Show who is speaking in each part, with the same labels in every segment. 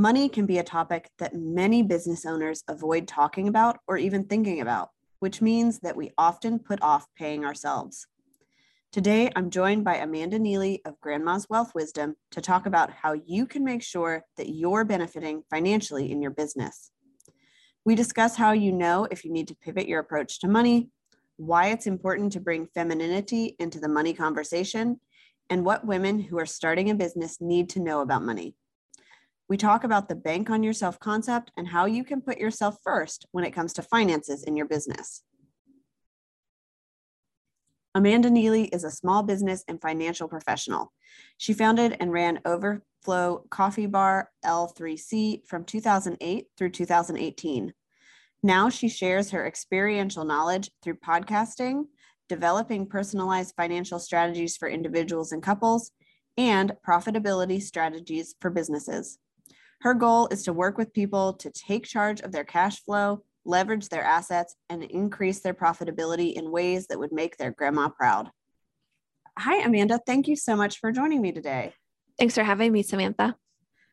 Speaker 1: Money can be a topic that many business owners avoid talking about or even thinking about, which means that we often put off paying ourselves. Today, I'm joined by Amanda Neely of Grandma's Wealth Wisdom to talk about how you can make sure that you're benefiting financially in your business. We discuss how you know if you need to pivot your approach to money, why it's important to bring femininity into the money conversation, and what women who are starting a business need to know about money. We talk about the bank on yourself concept and how you can put yourself first when it comes to finances in your business. Amanda Neely is a small business and financial professional. She founded and ran Overflow Coffee Bar L3C from 2008 through 2018. Now she shares her experiential knowledge through podcasting, developing personalized financial strategies for individuals and couples, and profitability strategies for businesses. Her goal is to work with people to take charge of their cash flow, leverage their assets, and increase their profitability in ways that would make their grandma proud. Hi, Amanda. Thank you so much for joining me today.
Speaker 2: Thanks for having me, Samantha.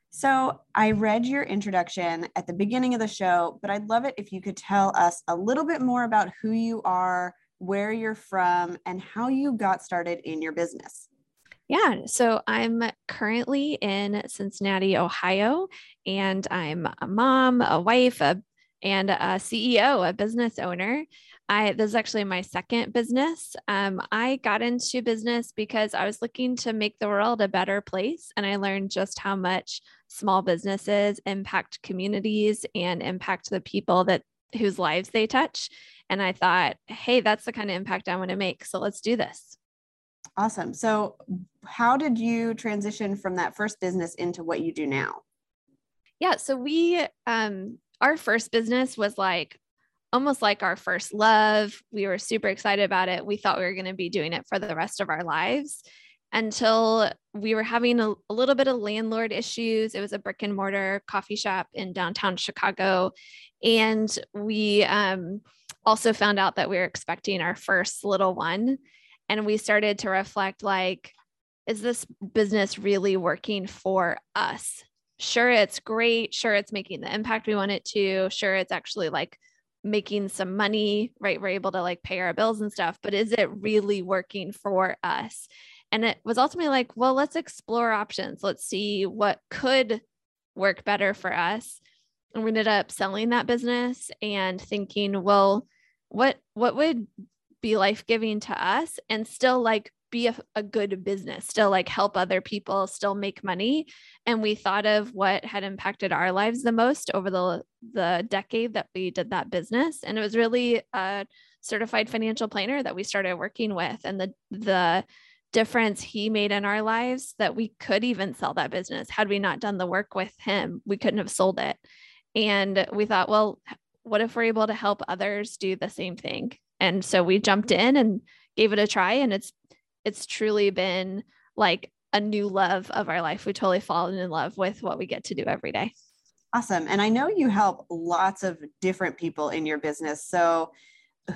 Speaker 1: So, I read your introduction at the beginning of the show, but I'd love it if you could tell us a little bit more about who you are, where you're from, and how you got started in your business.
Speaker 2: Yeah, so I'm currently in Cincinnati, Ohio, and I'm a mom, a wife, a, and a CEO, a business owner. I this is actually my second business. Um, I got into business because I was looking to make the world a better place, and I learned just how much small businesses impact communities and impact the people that whose lives they touch. And I thought, hey, that's the kind of impact I want to make. So let's do this.
Speaker 1: Awesome. So, how did you transition from that first business into what you do now?
Speaker 2: Yeah. So, we, um, our first business was like almost like our first love. We were super excited about it. We thought we were going to be doing it for the rest of our lives until we were having a, a, little bit of landlord issues. It was a brick and mortar coffee shop in downtown Chicago. And we um, also found out that we were expecting our first little one and we started to reflect like is this business really working for us? Sure it's great. Sure it's making the impact we want it to. Sure it's actually like making some money right? We're able to like pay our bills and stuff but is it really working for us? And it was ultimately like well let's explore options. Let's see what could work better for us. And we ended up selling that business and thinking well what what would be life giving to us and still like be a, a, good business, still like help other people, still make money. And we thought of what had impacted our lives the most over the the decade that we did that business. And it was really a certified financial planner that we started working with. And the the difference he made in our lives that we could even sell that business. Had we not done the work with him, we couldn't have sold it. And we thought, well, what if we're able to help others do the same thing? And so we jumped in and gave it a try and it's it's truly been like a new love of our life. We totally fallen in love with what we get to do every day.
Speaker 1: Awesome. And i know you help lots of different people in your business. So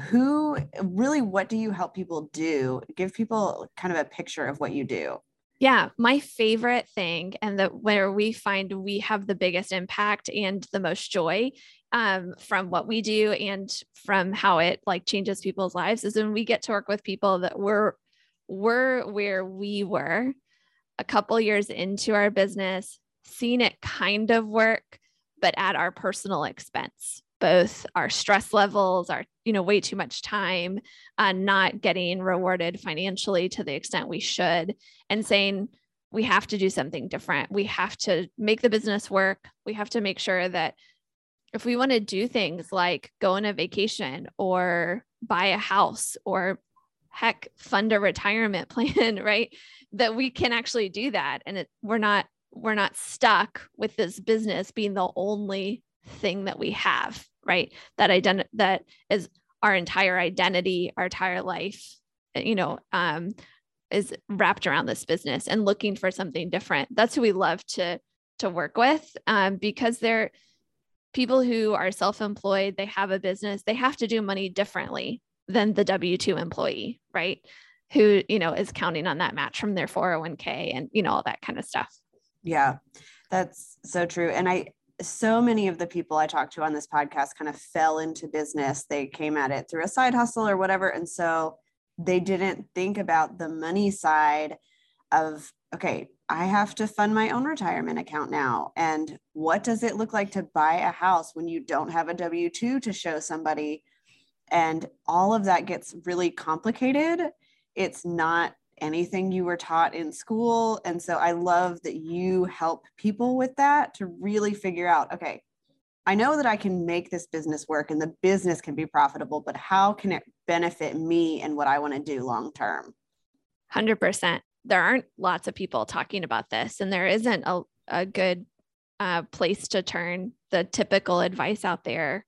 Speaker 1: who really what do you help people do? Give people kind of a picture of what you do.
Speaker 2: Yeah, my favorite thing and the where we find we have the biggest impact and the most joy um, from what we do and from how it like changes people's lives is when we get to work with people that were were where we were a couple years into our business, seeing it kind of work, but at our personal expense both our stress levels, our, you know, way too much time, uh, not getting rewarded financially to the extent we should, and saying, we have to do something different. We have to make the business work. We have to make sure that if we want to do things like go on a vacation or buy a house or heck fund a retirement plan right that we can actually do that and it, we're not we're not stuck with this business being the only thing that we have, right? That ident- that is our entire identity, our entire life, you know, um, is wrapped around this business and looking for something different. That's who we love to to work with um, because they're people who are self-employed. They have a business. They have to do money differently than the W two employee, right? Who you know is counting on that match from their 401k and you know all that kind of stuff.
Speaker 1: Yeah, that's so true. And I so many of the people I talked to on this podcast kind of fell into business. They came at it through a side hustle or whatever. And so they didn't think about the money side of, okay, I have to fund my own retirement account now. And what does it look like to buy a house when you don't have a W 2 to show somebody? And all of that gets really complicated. It's not anything you were taught in school. And so I love that you help people with that to really figure out okay, I know that I can make this business work and the business can be profitable, but how can it benefit me and what I want to do long term?
Speaker 2: 100%. There aren't lots of people talking about this, and there isn't a, a good uh, place to turn. The typical advice out there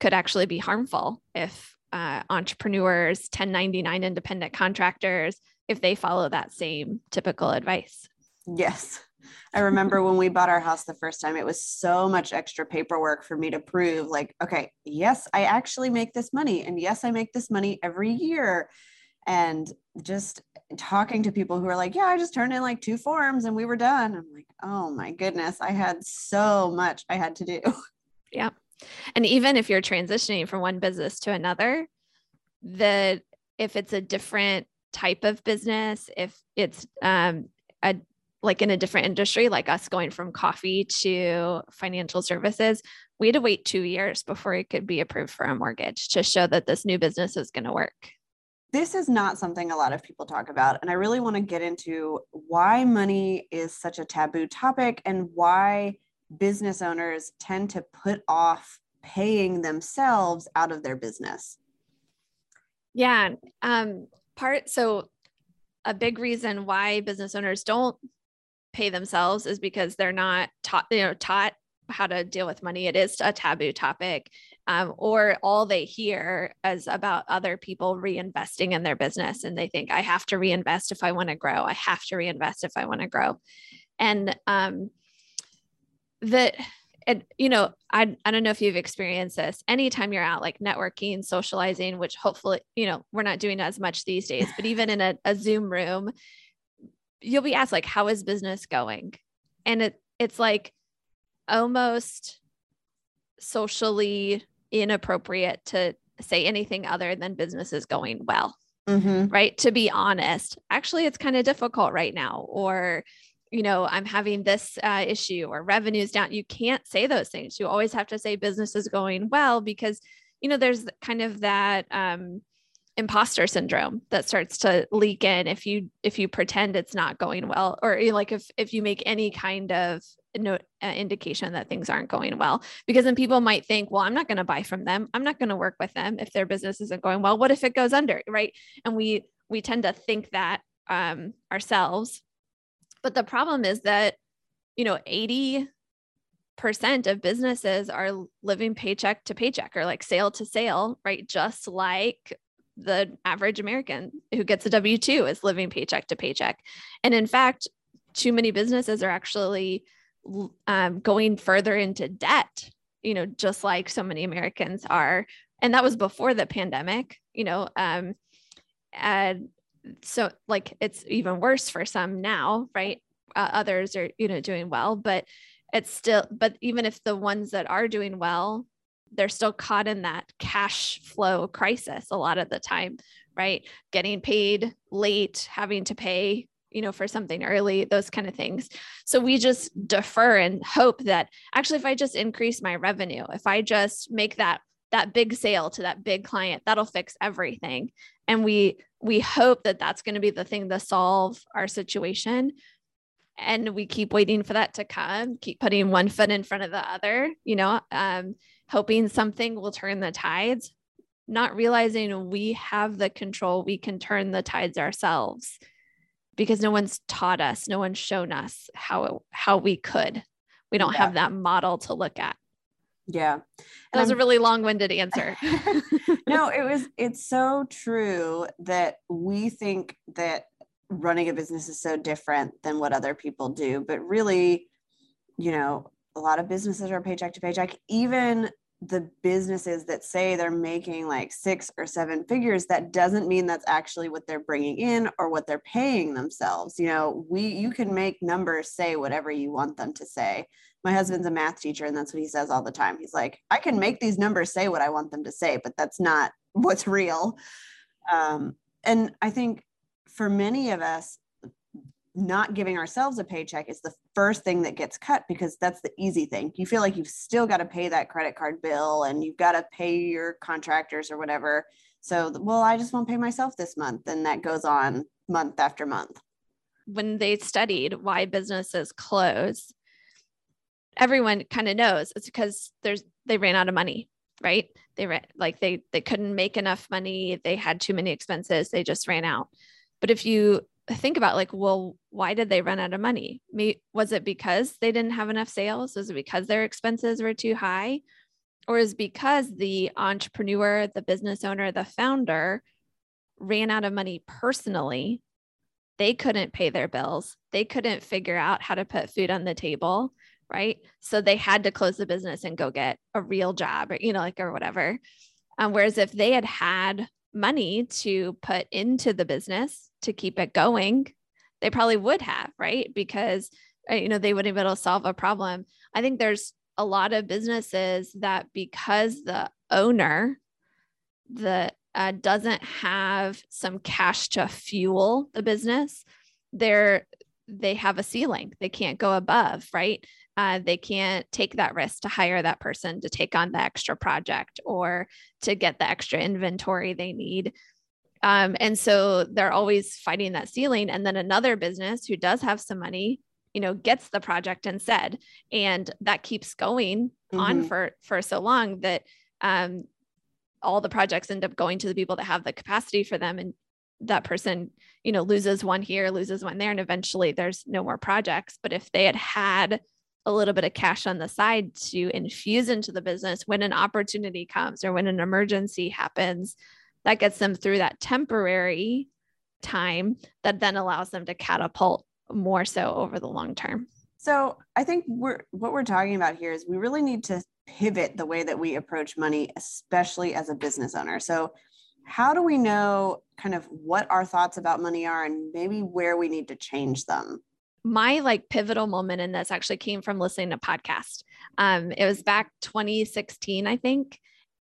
Speaker 2: could actually be harmful if uh, entrepreneurs, 1099 independent contractors, if they follow that same typical advice.
Speaker 1: Yes. I remember when we bought our house the first time, it was so much extra paperwork for me to prove, like, okay, yes, I actually make this money. And yes, I make this money every year. And just talking to people who are like, yeah, I just turned in like two forms and we were done. I'm like, oh my goodness, I had so much I had to do.
Speaker 2: Yeah. And even if you're transitioning from one business to another, that if it's a different type of business, if it's um, a like in a different industry, like us going from coffee to financial services, we had to wait two years before it could be approved for a mortgage to show that this new business is going to work.
Speaker 1: This is not something a lot of people talk about. And I really want to get into why money is such a taboo topic and why business owners tend to put off paying themselves out of their business.
Speaker 2: Yeah. Um, part so a big reason why business owners don't pay themselves is because they're not taught, you know, taught how to deal with money. It is a taboo topic. Um, or all they hear is about other people reinvesting in their business. And they think, I have to reinvest if I want to grow. I have to reinvest if I want to grow. And um, that and you know I, I don't know if you've experienced this anytime you're out like networking socializing which hopefully you know we're not doing as much these days but even in a, a zoom room you'll be asked like how is business going and it it's like almost socially inappropriate to say anything other than business is going well mm-hmm. right to be honest actually it's kind of difficult right now or you know, I'm having this uh, issue or revenues down. You can't say those things. You always have to say business is going well because, you know, there's kind of that um, imposter syndrome that starts to leak in if you if you pretend it's not going well, or like if if you make any kind of no uh, indication that things aren't going well, because then people might think, well, I'm not going to buy from them. I'm not going to work with them if their business isn't going well. What if it goes under, right? And we we tend to think that um, ourselves but the problem is that, you know, 80% of businesses are living paycheck to paycheck or like sale to sale, right? Just like the average American who gets a W 2 is living paycheck to paycheck. And in fact, too many businesses are actually um, going further into debt, you know, just like so many Americans are. And that was before the pandemic, you know. Um, and so like it's even worse for some now right uh, others are you know doing well but it's still but even if the ones that are doing well they're still caught in that cash flow crisis a lot of the time right getting paid late having to pay you know for something early those kind of things. So we just defer and hope that actually if i just increase my revenue if i just make that that big sale to that big client that'll fix everything. And we we hope that that's going to be the thing to solve our situation. And we keep waiting for that to come keep putting one foot in front of the other you know um, hoping something will turn the tides not realizing we have the control we can turn the tides ourselves because no one's taught us no one's shown us how how we could we don't yeah. have that model to look at
Speaker 1: Yeah.
Speaker 2: That was a really long-winded answer.
Speaker 1: no, it was it's so true that we think that running a business is so different than what other people do, but really, you know, a lot of businesses are paycheck to paycheck. Even the businesses that say they're making like six or seven figures that doesn't mean that's actually what they're bringing in or what they're paying themselves you know? We you can make numbers say whatever you want them to say. My husband's a math teacher and that's what he says all the time. He's like i can make these numbers say what i want them to say but that's not what's real. Um, and i think for many of us not giving ourselves a paycheck is the first thing that gets cut because that's the easy thing. You feel like you've still got to pay that credit card bill and you've got to pay your contractors or whatever. So, well, I just won't pay myself this month. And that goes on month after month.
Speaker 2: When they studied why businesses close, everyone kind of knows it's because there's they ran out of money, right? They ran like they they couldn't make enough money, they had too many expenses, they just ran out. But if you think about like well why did they run out of money? Was it because they didn't have enough sales? Was it because their expenses were too high? Or is because the entrepreneur the business owner the founder ran out of money personally they couldn't pay their bills they couldn't figure out how to put food on the table right? So they had to close the business and go get a real job or you know like or whatever. Um, whereas if they had had money to put into the business to keep it going, they probably would have, right? Because uh, you know they wouldn't be able to solve a problem. I think there's a lot of businesses that because the owner the uh, doesn't have some cash to fuel the business, they're they have a ceiling. They can't go above, right? uh, they can't take that risk to hire that person to take on the extra project or to get the extra inventory they need. Um, and so they're always fighting that ceiling. And then another business who does have some money, you know, gets the project instead, and that keeps going mm-hmm. on for for so long that um, all the projects end up going to the people that have the capacity for them, and that person, you know, loses one here, loses one there, and eventually there's no more projects. But if they had had a little bit of cash on the side to infuse into the business when an opportunity comes or when an emergency happens that gets them through that temporary time that then allows them to catapult more so over the long term
Speaker 1: so i think we're what we're talking about here is we really need to pivot the way that we approach money especially as a business owner so how do we know kind of what our thoughts about money are and maybe where we need to change them
Speaker 2: my like pivotal moment in this actually came from listening to podcast. Um, it was back 2016, I think,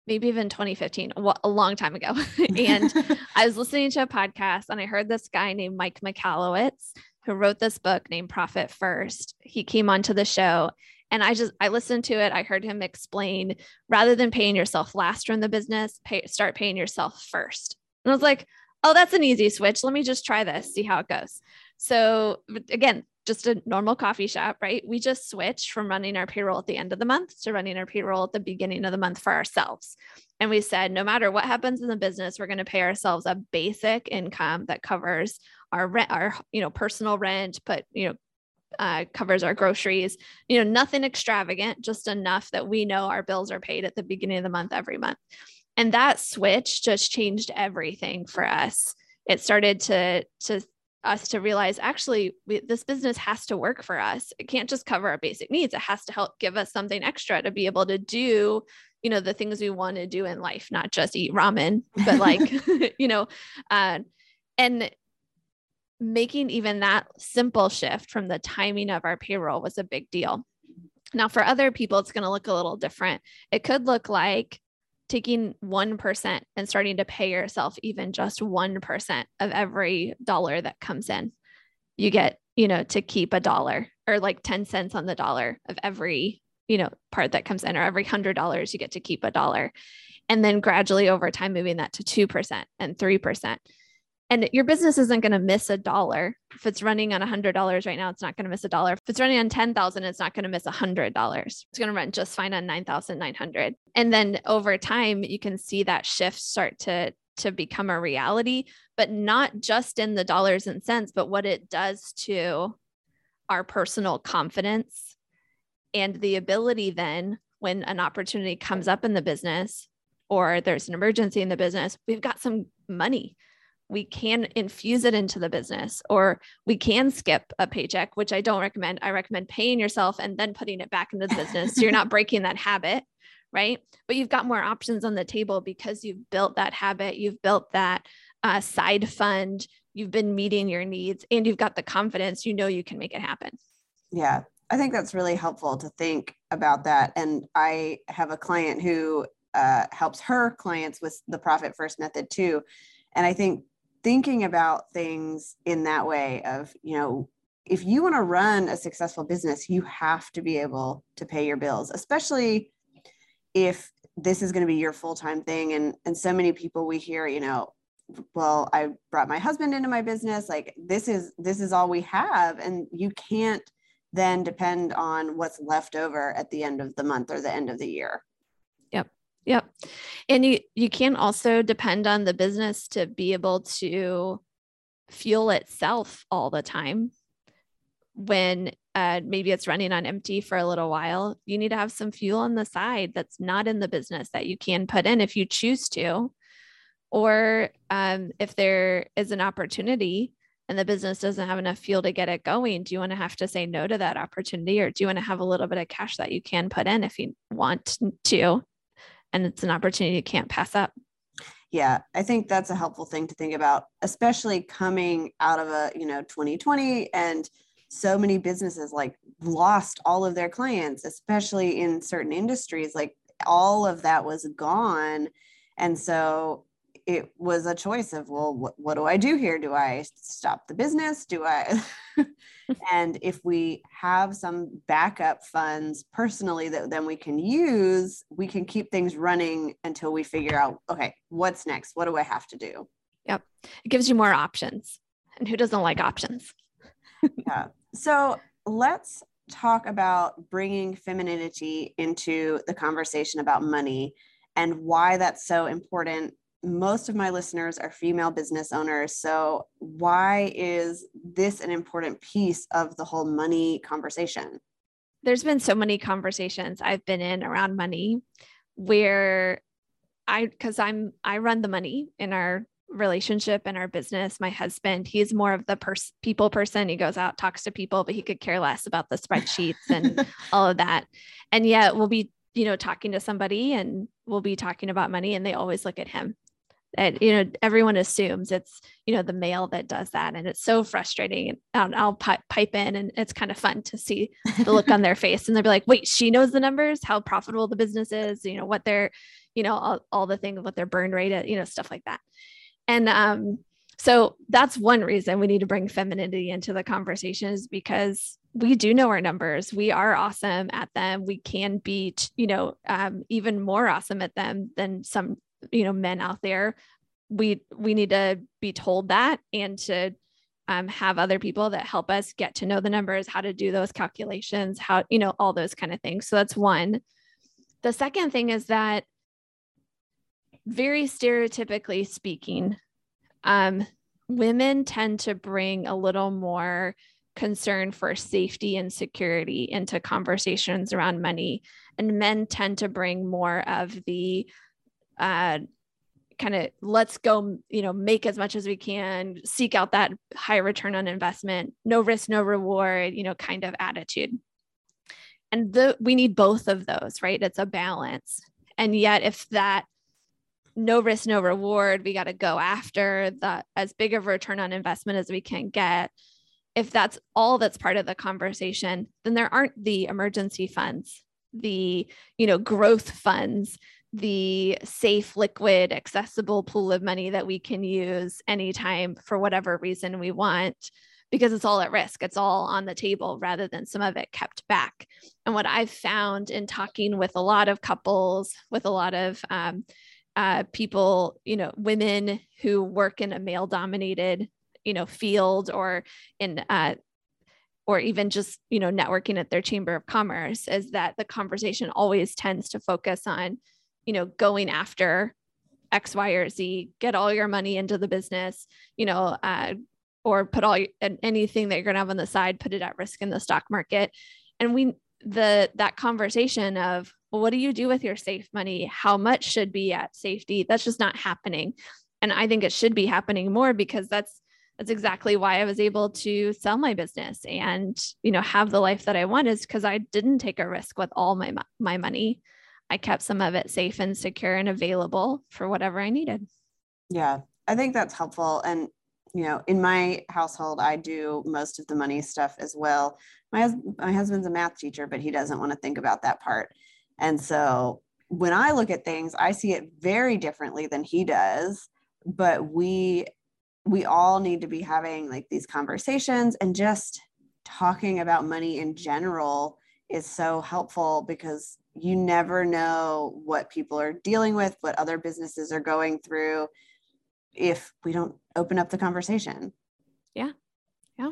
Speaker 2: maybe even 2015, a long time ago. and I was listening to a podcast and I heard this guy named Mike Michalowicz who wrote this book named Profit First. He came onto the show and I just I listened to it. I heard him explain rather than paying yourself last in the business, pay, start paying yourself first. And I was like, oh, that's an easy switch. Let me just try this, see how it goes. So again, just a normal coffee shop, right? We just switched from running our payroll at the end of the month to running our payroll at the beginning of the month for ourselves. And we said, no matter what happens in the business, we're going to pay ourselves a basic income that covers our rent, our, you know, personal rent, but, you know, uh, covers our groceries, you know, nothing extravagant, just enough that we know our bills are paid at the beginning of the month every month. And that switch just changed everything for us. It started to, to us to realize actually we, this business has to work for us. It can't just cover our basic needs. It has to help give us something extra to be able to do you know the things we want to do in life not just eat ramen but like you know uh, and making even that simple shift from the timing of our payroll was a big deal. Now for other people it's going to look a little different. It could look like taking 1% and starting to pay yourself even just 1% of every dollar that comes in. You get, you know, to keep a dollar or like 10 cents on the dollar of every, you know, part that comes in or every $100 you get to keep a dollar. And then gradually over time moving that to 2% and 3% and your business isn't going to miss a dollar. If it's running on a hundred dollars right now it's not going to miss a dollar. If it's running on 10,000 it's not going to miss a hundred dollars. It's going to run just fine on 9,900 and then over time you can see that shift start to to become a reality but not just in the dollars and cents but what it does to our personal confidence and the ability then when an opportunity comes up in the business or there's an emergency in the business, we've got some money. We can infuse it into the business, or we can skip a paycheck, which I don't recommend. I recommend paying yourself and then putting it back into the business. so you're not breaking that habit, right? But you've got more options on the table because you've built that habit, you've built that uh, side fund, you've been meeting your needs, and you've got the confidence. You know you can make it happen.
Speaker 1: Yeah, I think that's really helpful to think about that. And I have a client who uh, helps her clients with the profit first method too. And I think thinking about things in that way of, you know, if you want to run a successful business, you have to be able to pay your bills, especially if this is going to be your full-time thing. And, and so many people we hear, you know, well, I brought my husband into my business. Like this is, this is all we have. And you can't then depend on what's left over at the end of the month or the end of the year.
Speaker 2: Yep. Yep. And you you can also depend on the business to be able to fuel itself all the time. When uh, maybe it's running on empty for a little while, you need to have some fuel on the side that's not in the business that you can put in if you choose to. Or um, if there is an opportunity and the business doesn't have enough fuel to get it going, do you want to have to say no to that opportunity or do you want to have a little bit of cash that you can put in if you want to and it's an opportunity you can't pass up.
Speaker 1: Yeah, I think that's a helpful thing to think about, especially coming out of a, you know, 2020 and so many businesses like lost all of their clients, especially in certain industries, like all of that was gone. And so it was a choice of well what, what do i do here? Do i stop the business? Do i and if we have some backup funds personally that then we can use we can keep things running until we figure out okay what's next? What do i have to do?
Speaker 2: Yep. It gives you more options. And who doesn't like options?
Speaker 1: Yeah. So let's talk about bringing femininity into the conversation about money and why that's so important most of my listeners are female business owners. So, why is this an important piece of the whole money conversation?
Speaker 2: There's been so many conversations I've been in around money where I, because I'm, I run the money in our relationship and our business. My husband, he's more of the pers- people person. He goes out, talks to people, but he could care less about the spreadsheets and all of that. And yet, we'll be, you know, talking to somebody and we'll be talking about money, and they always look at him and you know everyone assumes it's you know the male that does that. And it's so frustrating. And i'll, I'll pipe in and it's kind of fun to see the look on their face. And they'll be like wait she knows the numbers? How profitable the business is? You know what they're you know all, all the things what their burn rate is, you know stuff like that. And um so that's one reason we need to bring femininity into the conversation is because we do know our numbers. We are awesome at them. We can be, you know, um, even more awesome at them than some you know men out there we we need to be told that and to um, have other people that help us get to know the numbers how to do those calculations how you know all those kind of things. So that's one. The second thing is that very stereotypically speaking um, women tend to bring a little more concern for safety and security into conversations around money and men tend to bring more of the uh, kind of let's go, you know, make as much as we can, seek out that high return on investment, no risk, no reward, you know, kind of attitude. And the, we need both of those, right? It's a balance. And yet, if that no risk, no reward, we got to go after that as big of return on investment as we can get. If that's all that's part of the conversation, then there aren't the emergency funds, the you know growth funds the safe, liquid, accessible pool of money that we can use anytime for whatever reason we want because it's all at risk. It's all on the table rather than some of it kept back. And what I've found in talking with a lot of couples, with a lot of um, uh, people, you know, women who work in a male dominated, you know, field or in, uh, or even just, you know, networking at their chamber of commerce is that the conversation always tends to focus on you know, going after X, Y, or Z, get all your money into the business, you know, uh, or put all anything that you're going to have on the side, put it at risk in the stock market. And we, the, that conversation of, well, what do you do with your safe money? How much should be at safety? That's just not happening. And I think it should be happening more because that's that's exactly why I was able to sell my business and you know have the life that I want is because I didn't take a risk with all my my money. I kept some of it safe and secure and available for whatever I needed.
Speaker 1: Yeah, I think that's helpful. And you know, in my household, I do most of the money stuff as well. My my husband's a math teacher, but he doesn't want to think about that part. And so when I look at things, I see it very differently than he does. But we we all need to be having like these conversations and just talking about money in general is so helpful because you never know what people are dealing with, what other businesses are going through if we don't open up the conversation.
Speaker 2: Yeah. Yeah.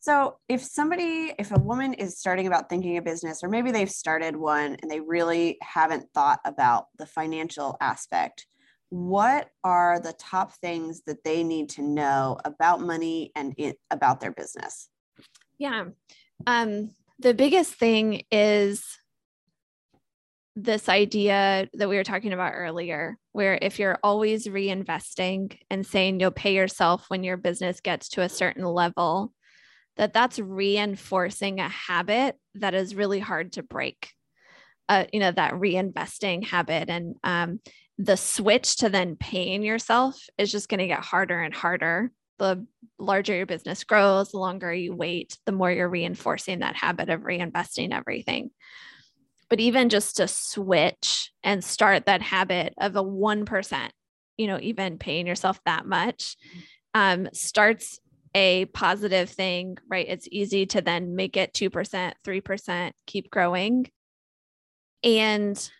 Speaker 1: So, if somebody, if a woman is starting about thinking a business, or maybe they've started one and they really haven't thought about the financial aspect, what are the top things that they need to know about money and it, about their business?
Speaker 2: Yeah. Um, the biggest thing is this idea that we were talking about earlier, where if you're always reinvesting and saying you'll pay yourself when your business gets to a certain level, that that's reinforcing a habit that is really hard to break. Uh, you know that reinvesting habit and um, the switch to then paying yourself is just going to get harder and harder the larger your business grows the longer you wait the more you're reinforcing that habit of reinvesting everything. But even just to switch and start that habit of a 1% you know even paying yourself that much um, starts a positive thing right? It's easy to then make it 2% 3% keep growing. And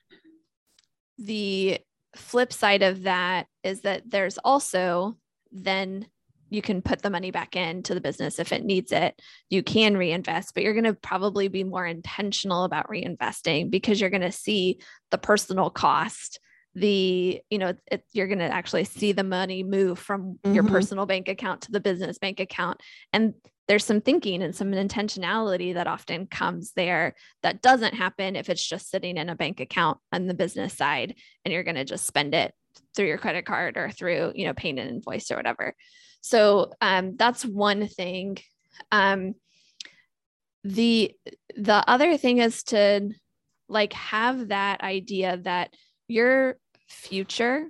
Speaker 2: the flip side of that is that there's also then you can put the money back into the business if it needs it. You can reinvest, but you're going to probably be more intentional about reinvesting because you're going to see the personal cost the you know it, you're going to actually see the money move from mm-hmm. your personal bank account to the business bank account and there's some thinking and some intentionality that often comes there that doesn't happen if it's just sitting in a bank account on the business side and you're going to just spend it through your credit card or through you know paying an invoice or whatever so um, that's one thing um, the the other thing is to like have that idea that your future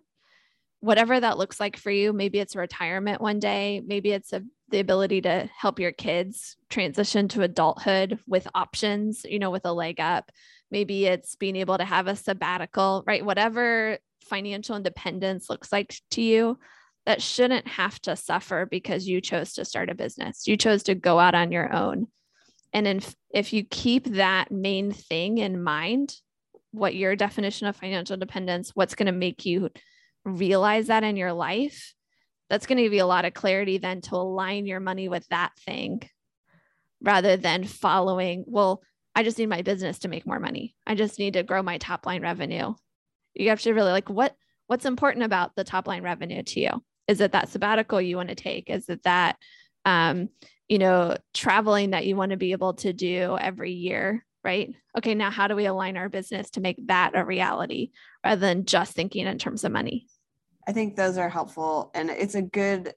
Speaker 2: whatever that looks like for you maybe it's retirement one day maybe it's a the ability to help your kids transition to adulthood with options, you know, with a leg up. Maybe it's being able to have a sabbatical, right? Whatever financial independence looks like to you, that shouldn't have to suffer because you chose to start a business. You chose to go out on your own. And if, if you keep that main thing in mind, what your definition of financial dependence, what's going to make you realize that in your life, that's going to give you a lot of clarity then to align your money with that thing rather than following, well, I just need my business to make more money. I just need to grow my top line revenue. You have to really like what what's important about the top line revenue to you? Is it that sabbatical you want to take? Is it that um, you know, traveling that you want to be able to do every year, right? Okay, now how do we align our business to make that a reality rather than just thinking in terms of money?
Speaker 1: I think those are helpful. And it's a good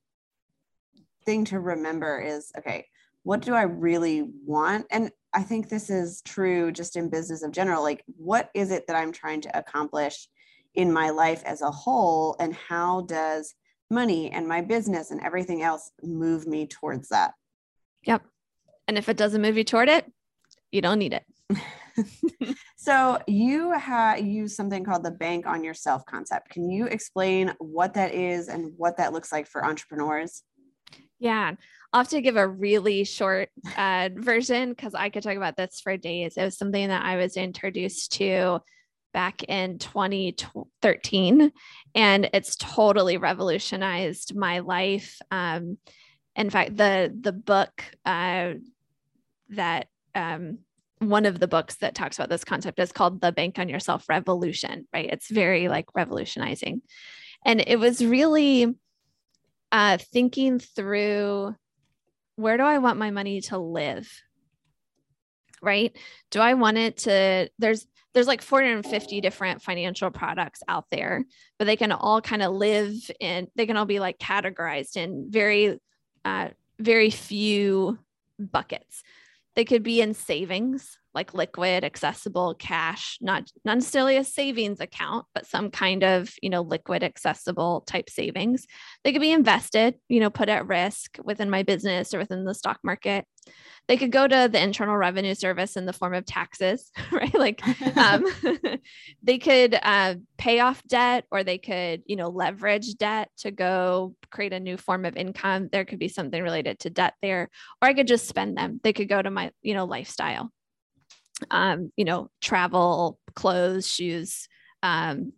Speaker 1: thing to remember is okay, what do I really want? And I think this is true just in business in general. Like, what is it that I'm trying to accomplish in my life as a whole? And how does money and my business and everything else move me towards that?
Speaker 2: Yep. And if it doesn't move you toward it, you don't need it.
Speaker 1: so you have use something called the bank on yourself concept. Can you explain what that is and what that looks like for entrepreneurs?
Speaker 2: Yeah, I'll have to give a really short uh, version because I could talk about this for days. It was something that I was introduced to back in 2013, and it's totally revolutionized my life. Um, in fact, the the book uh, that um, one of the books that talks about this concept is called the bank on yourself revolution right? It's very like revolutionizing. And it was really uh, thinking through where do i want my money to live right? Do i want it to there's there's like 450 different financial products out there, but they can all kind of live in, they can all be like categorized in very, uh, very few buckets. They could be in savings, like liquid, accessible cash, not, not necessarily a savings account, but some kind of, you know, liquid, accessible type savings. They could be invested, you know, put at risk within my business or within the stock market. They could go to the internal revenue service in the form of taxes right? Like um, they could uh, pay off debt or they could you know leverage debt to go create a new form of income. There could be something related to debt there or i could just spend them. They could go to my you know lifestyle um, you know travel clothes shoes um,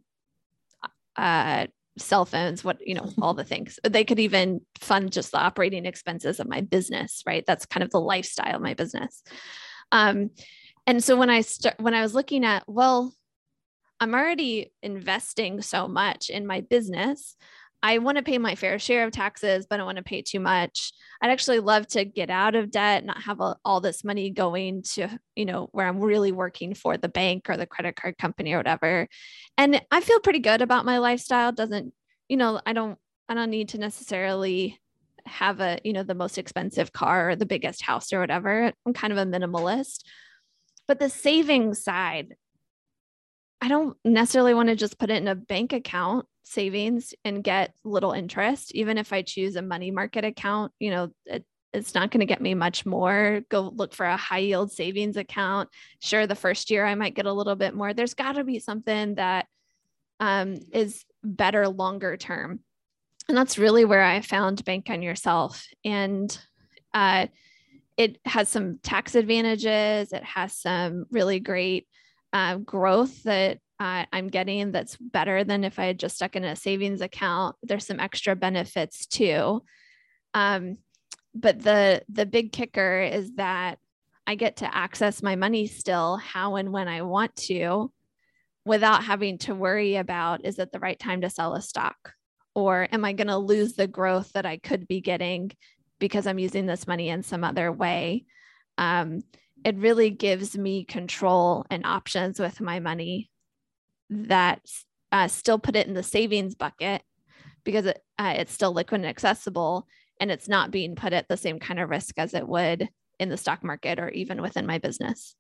Speaker 2: uh, cell phones, what, you know, all the things. They could even fund just the operating expenses of my business, right? That's kind of the lifestyle of my business. Um, and so when I start, when I was looking at, well, I'm already investing so much in my business. I want to pay my fair share of taxes, but I don't want to pay too much. I'd actually love to get out of debt, not have a, all this money going to, you know, where I'm really working for the bank or the credit card company or whatever. And I feel pretty good about my lifestyle. Doesn't, you know, I don't, I don't need to necessarily have a, you know, the most expensive car or the biggest house or whatever. I'm kind of a minimalist. But the savings side, I don't necessarily want to just put it in a bank account savings and get little interest even if i choose a money market account you know it, it's not going to get me much more. Go look for a high yield savings account. Sure the first year i might get a little bit more. There's got to be something that um, is better longer term. And that's really where i found bank on yourself. And uh, it has some tax advantages. It has some really great uh, growth that uh, I'm getting that's better than if I had just stuck in a savings account. There's some extra benefits too. Um, but the the big kicker is that I get to access my money still how and when I want to without having to worry about is it the right time to sell a stock or am I going to lose the growth that I could be getting because I'm using this money in some other way. Um, it really gives me control and options with my money that uh, still put it in the savings bucket because it, uh, it's still liquid and accessible and it's not being put at the same kind of risk as it would in the stock market or even within my business.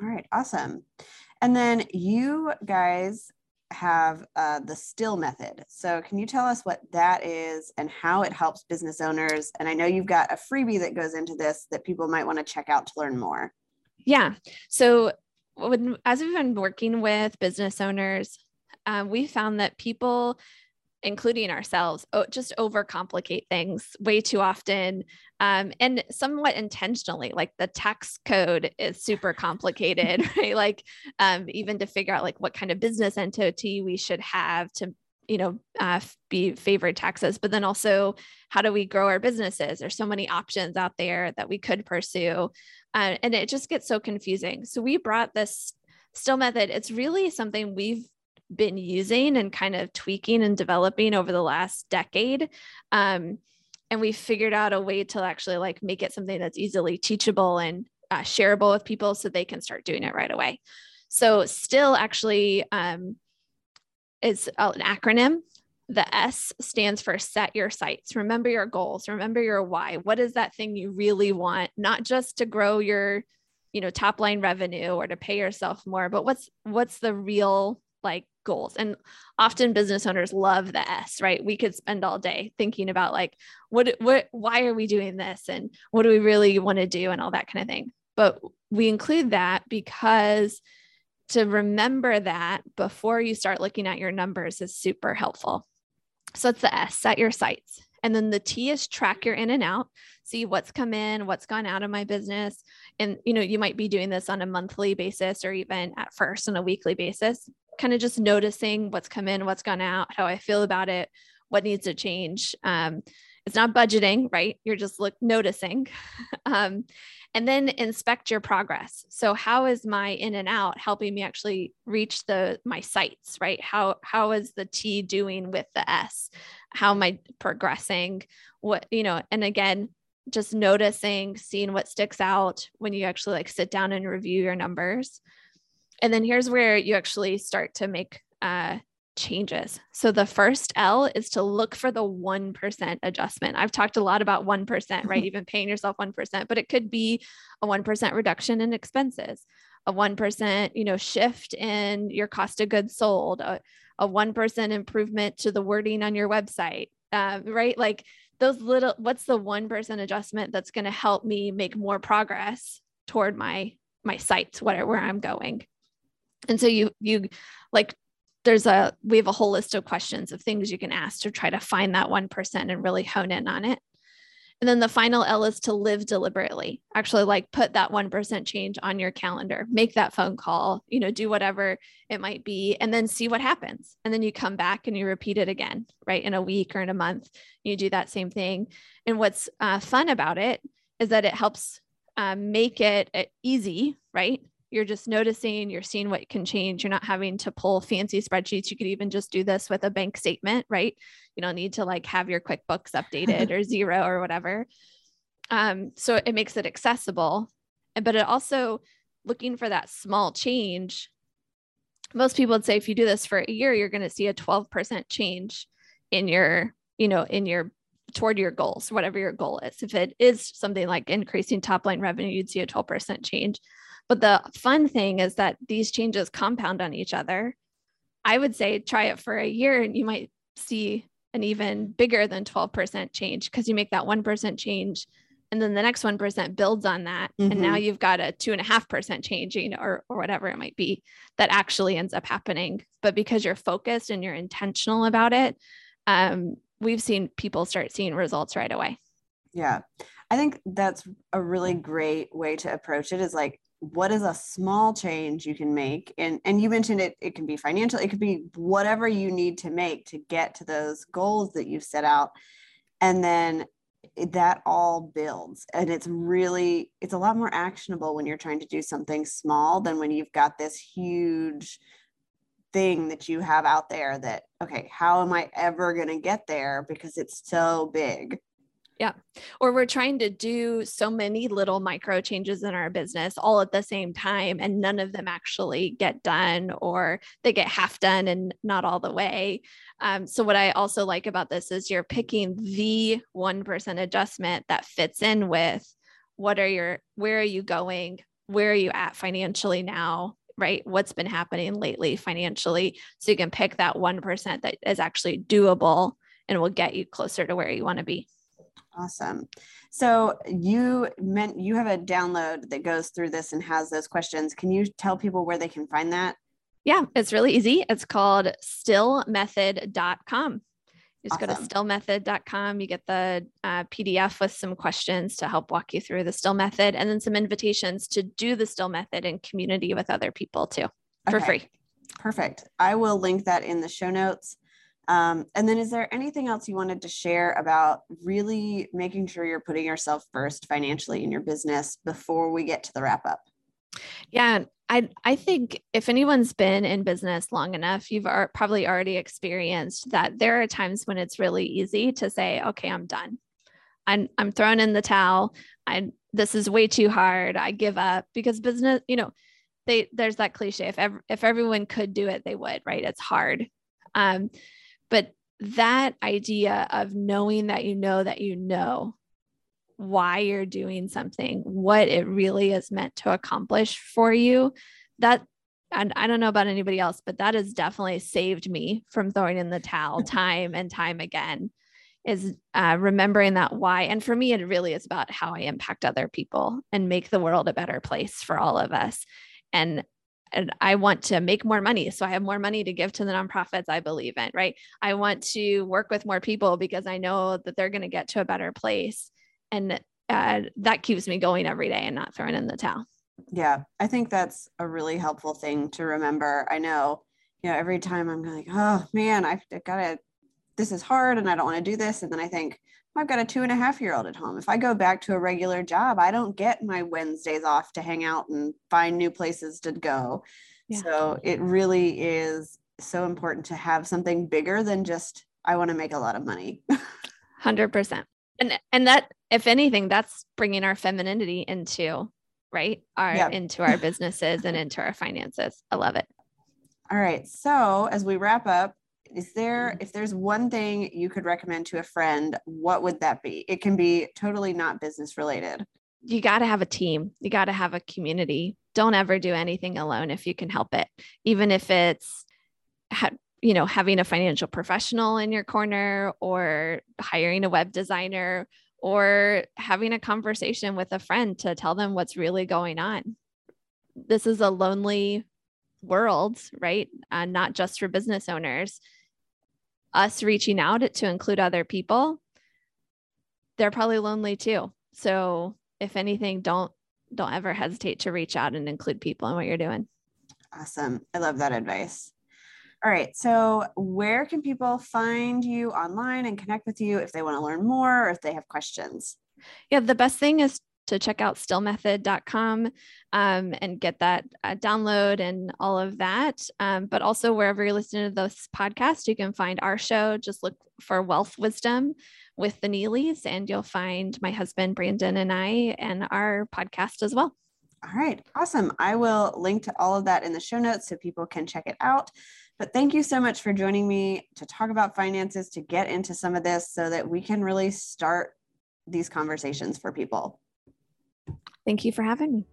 Speaker 1: All right, awesome. And then you guys have uh, the still method. So, can you tell us what that is and how it helps business owners? And I know you've got a freebie that goes into this that people might want to check out to learn more.
Speaker 2: Yeah. So, when as we've been working with business owners, um, we found that people, including ourselves, just overcomplicate things way too often, um, and somewhat intentionally. Like the tax code is super complicated, right? Like um, even to figure out like what kind of business entity we should have to you know uh, be favored taxes but then also how do we grow our businesses there's so many options out there that we could pursue uh, and it just gets so confusing. So we brought this still method. It's really something we've been using and kind of tweaking and developing over the last decade. Um, and we figured out a way to actually like make it something that's easily teachable and uh, shareable with people so they can start doing it right away. So still actually um, is uh, an acronym the S stands for set your sights. Remember your goals, remember your why. What is that thing you really want? Not just to grow your, you know, top line revenue or to pay yourself more, but what's what's the real like goals? And often business owners love the S, right? We could spend all day thinking about like what what why are we doing this and what do we really want to do and all that kind of thing. But we include that because to remember that before you start looking at your numbers is super helpful. So it's the S, set your sights. And then the T is track your in and out, see what's come in, what's gone out of my business. And, you know, you might be doing this on a monthly basis or even at first on a weekly basis, kind of just noticing what's come in, what's gone out, how I feel about it, what needs to change. Um, it's not budgeting, right? You're just look noticing. um, and then inspect your progress. So how is my in and out helping me actually reach the my sights right? How how is the t doing with the s? How am i progressing? What you know and again just noticing seeing what sticks out when you actually like sit down and review your numbers. And then here's where you actually start to make uh, changes. So the first L is to look for the 1% adjustment. I've talked a lot about 1%, right? Even paying yourself 1%, but it could be a 1% reduction in expenses, a 1%, you know, shift in your cost of goods sold, a, a 1% improvement to the wording on your website, uh, right? Like those little, what's the 1% adjustment that's going to help me make more progress toward my, my sights, whatever, where I'm going. And so you, you like there's a we have a whole list of questions of things you can ask to try to find that 1% and really hone in on it and then the final L is to live deliberately. Actually, like put that 1% change on your calendar, make that phone call, you know, do whatever it might be, and then see what happens. And then you come back and you repeat it again, right? In a week or in a month, you do that same thing. And what's uh, fun about it is that it helps um, make it uh, easy, right? You're just noticing, you're seeing what can change. You're not having to pull fancy spreadsheets. You could even just do this with a bank statement, right? You don't need to like have your QuickBooks updated or zero or whatever. Um, so it makes it accessible. But it also looking for that small change. Most people would say if you do this for a year, you're going to see a 12% change in your, you know, in your toward your goals, whatever your goal is. If it is something like increasing top line revenue, you'd see a 12% change. But the fun thing is that these changes compound on each other. I would say try it for a year and you might see an even bigger than 12% change because you make that 1% change and then the next 1% builds on that mm-hmm. and now mm-hmm. you've got a 2.5% change you know, or, or whatever it might be that actually ends up happening but because you're focused and you're intentional about it um, we've seen people start seeing results right away
Speaker 1: yeah i think that's a really great way to approach it is like what is a small change you can make? And and you mentioned it it can be financial it could be whatever you need to make to get to those goals that you've set out. And then that all builds and it's really it's a lot more actionable when you're trying to do something small than when you've got this huge thing that you have out there that okay how am i ever going to get there because it's so big
Speaker 2: yeah. Or we're trying to do so many little micro changes in our business all at the same time, and none of them actually get done, or they get half done and not all the way. Um, so, what I also like about this is you're picking the 1% adjustment that fits in with what are your, where are you going? Where are you at financially now? Right? What's been happening lately financially? So, you can pick that 1% that is actually doable and will get you closer to where you want to be.
Speaker 1: Awesome. So you meant you have a download that goes through this and has those questions. Can you tell people where they can find that?
Speaker 2: Yeah, it's really easy. It's called stillmethod.com. You just awesome. go to stillmethod.com. You get the uh, PDF with some questions to help walk you through the still method and then some invitations to do the still method in community with other people too for okay. free.
Speaker 1: Perfect. I will link that in the show notes. Um, and then, is there anything else you wanted to share about really making sure you're putting yourself first financially in your business before we get to the wrap up?
Speaker 2: Yeah, I I think if anyone's been in business long enough, you've probably already experienced that there are times when it's really easy to say, "Okay, I'm done. I'm I'm throwing in the towel. I this is way too hard. I give up." Because business, you know, they there's that cliche. If ev- if everyone could do it, they would. Right? It's hard. Um, but that idea of knowing that you know that you know why you're doing something, what it really is meant to accomplish for you, that and I don't know about anybody else, but that has definitely saved me from throwing in the towel time and time again. Is uh, remembering that why. And for me, it really is about how I impact other people and make the world a better place for all of us. And and I want to make more money. So I have more money to give to the nonprofits I believe in, right? I want to work with more people because I know that they're going to get to a better place. And uh, that keeps me going every day and not throwing in the towel.
Speaker 1: Yeah, I think that's a really helpful thing to remember. I know, you know, every time I'm like, oh man, I've got to, this is hard and I don't want to do this. And then I think, I've got a two and a half year old at home. If I go back to a regular job, I don't get my Wednesdays off to hang out and find new places to go. Yeah. So it really is so important to have something bigger than just, I want to make a lot of money.
Speaker 2: 100%. And, and that, if anything, that's bringing our femininity into right? Our into our businesses and into our finances. I love it.
Speaker 1: All right. So as we wrap up, is there mm-hmm. if there's one thing you could recommend to a friend, what would that be? It can be totally not business related.
Speaker 2: You got to have a team. You got to have a community. Don't ever do anything alone if you can help it. Even if it's you know, having a financial professional in your corner or hiring a web designer or having a conversation with a friend to tell them what's really going on. This is a lonely world, right? Uh, not just for business owners. Us reaching out to include other people, they're probably lonely too. So, if anything, don't don't ever hesitate to reach out and include people in what you're doing.
Speaker 1: Awesome. I love that advice. All right. So, where can people find you online and connect with you if they want to learn more or if they have questions?
Speaker 2: Yeah, the best thing is to check out stillmethod.com um, and get that uh, download and all of that. Um, but also, wherever you're listening to this podcast, you can find our show. Just look for Wealth Wisdom with the Neelys, and you'll find my husband, Brandon, and I, and our podcast as well.
Speaker 1: All right. Awesome. I will link to all of that in the show notes so people can check it out. But thank you so much for joining me to talk about finances, to get into some of this so that we can really start these conversations for people.
Speaker 2: Thank you for having me.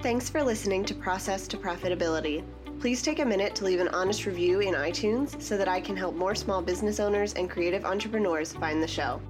Speaker 3: Thanks for listening to Process to Profitability. Please take a minute to leave an honest review in iTunes so that I can help more small business owners and creative entrepreneurs find the show.